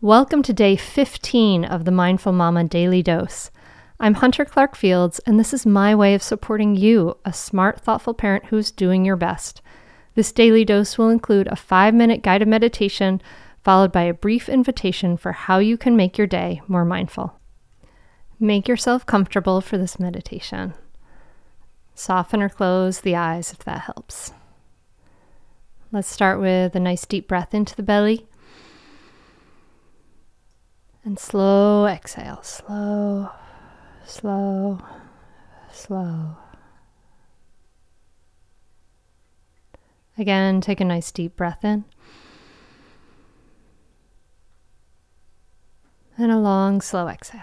Welcome to day 15 of the Mindful Mama Daily Dose. I'm Hunter Clarke-Fields, and this is my way of supporting you, a smart, thoughtful parent who's doing your best. This daily dose will include a five minute guided meditation, followed by a brief invitation for how you can make your day more mindful. Make yourself comfortable for this meditation. Soften or close the eyes if that helps. Let's start with a nice deep breath into the belly. And slow exhale, slow, slow, slow. Again, take a nice deep breath in. And a long, slow exhale.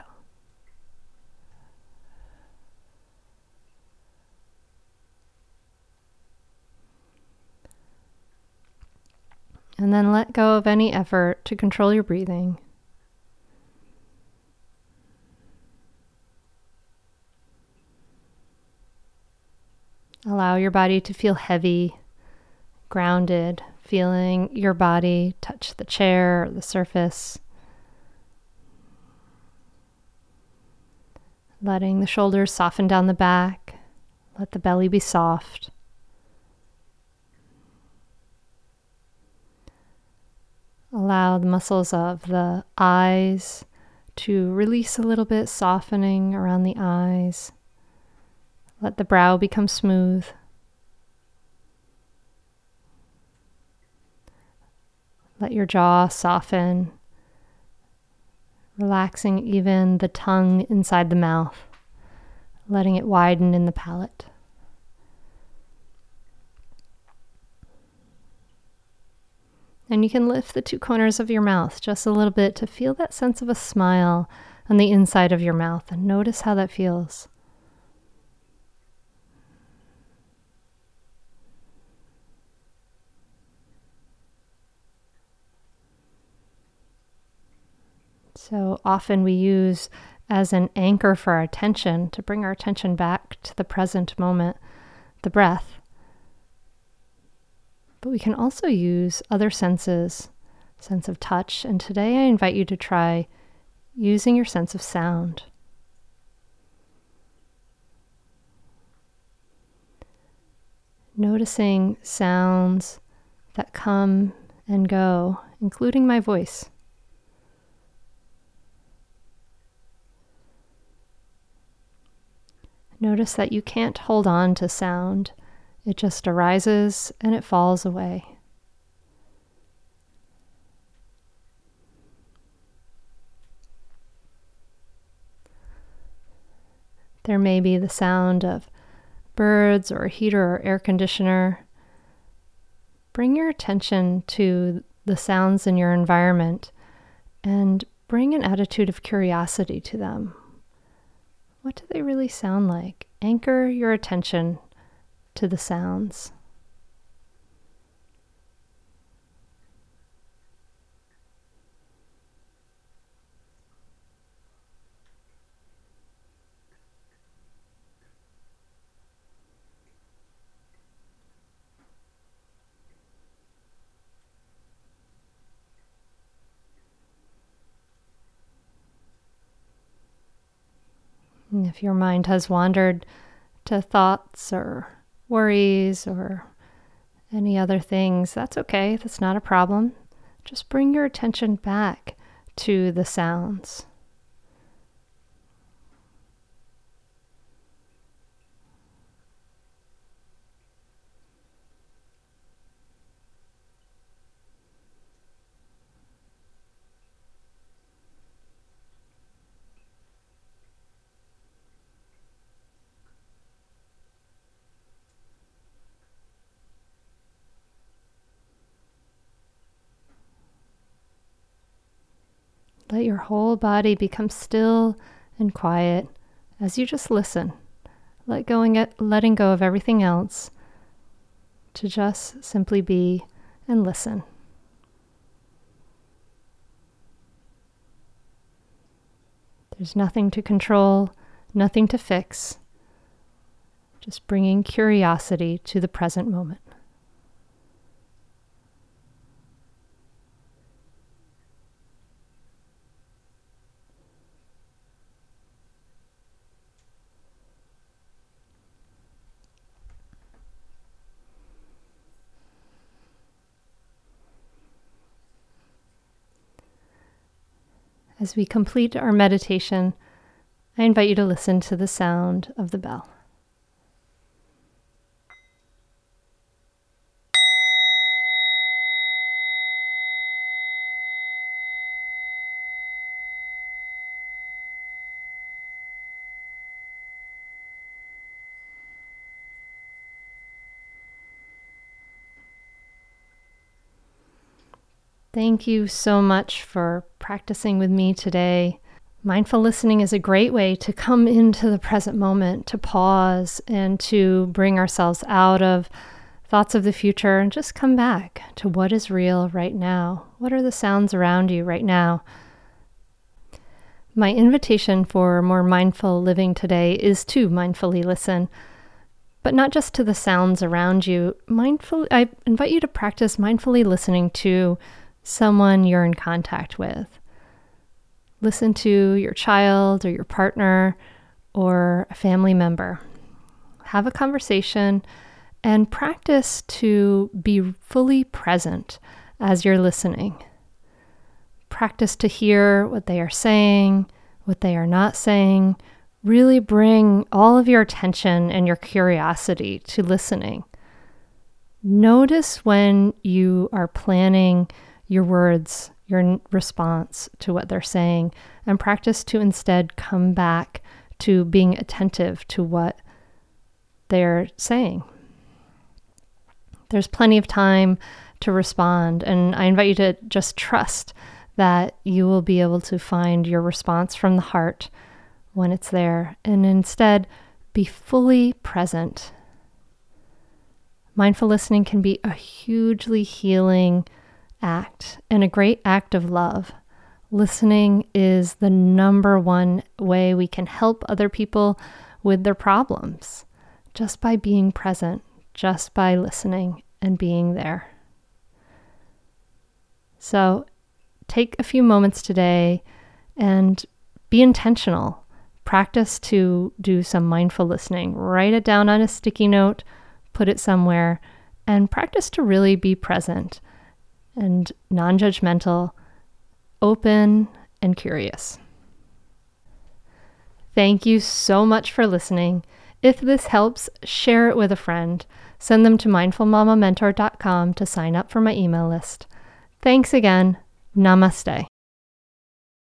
And then let go of any effort to control your breathing. Allow your body to feel heavy, grounded, feeling your body touch the chair the surface. Letting the shoulders soften down the back. Let the belly be soft. Allow the muscles of the eyes to release a little bit, softening around the eyes. Let the brow become smooth. Let your jaw soften, relaxing even the tongue inside the mouth, letting it widen in the palate. And you can lift the two corners of your mouth just a little bit to feel that sense of a smile on the inside of your mouth and notice how that feels. So often we use as an anchor for our attention to bring our attention back to the present moment, the breath. But we can also use other senses, sense of touch, and today I invite you to try using your sense of sound. Noticing sounds that come and go, including my voice. Notice that you can't hold on to sound, it just arises and it falls away. There may be the sound of birds or a heater or air conditioner. Bring your attention to the sounds in your environment and bring an attitude of curiosity to them. What do they really sound like? Anchor your attention to the sounds. If your mind has wandered to thoughts or worries or any other things, that's okay. That's not a problem. Just bring your attention back to the sounds. Let your whole body become still and quiet as you just listen. Let going letting go of everything else to just simply be and listen. There's nothing to control, nothing to fix, just bringing curiosity to the present moment. As we complete our meditation, I invite you to listen to the sound of the bell. Thank you so much for practicing with me today. Mindful listening is a great way to come into the present moment, to pause and to bring ourselves out of thoughts of the future and just come back to what is real right now. What are the sounds around you right now? My invitation for more mindful living today is to mindfully listen, but not just to the sounds around you. Mindful I invite you to practice mindfully listening to someone you're in contact with. Listen to your child or your partner or a family member. Have a conversation and practice to be fully present as you're listening. Practice to hear what they are saying, what they are not saying. Really bring all of your attention and your curiosity to listening. Notice when you are planning your words, your response to what they're saying, and practice to instead come back to being attentive to what they're saying. There's plenty of time to respond, and I invite you to just trust that you will be able to find your response from the heart when it's there, and instead be fully present. Mindful listening can be a hugely healing act and a great act of love. Listening is the number one way we can help other people with their problems just by being present, just by listening and being there. So take a few moments today and be intentional. Practice to do some mindful listening. Write it down on a sticky note, put it somewhere, and practice to really be present and non judgmental, open, and curious. Thank you so much for listening. If this helps, share it with a friend. Send them to mindfulmamamentor.com to sign up for my email list. Thanks again. Namaste.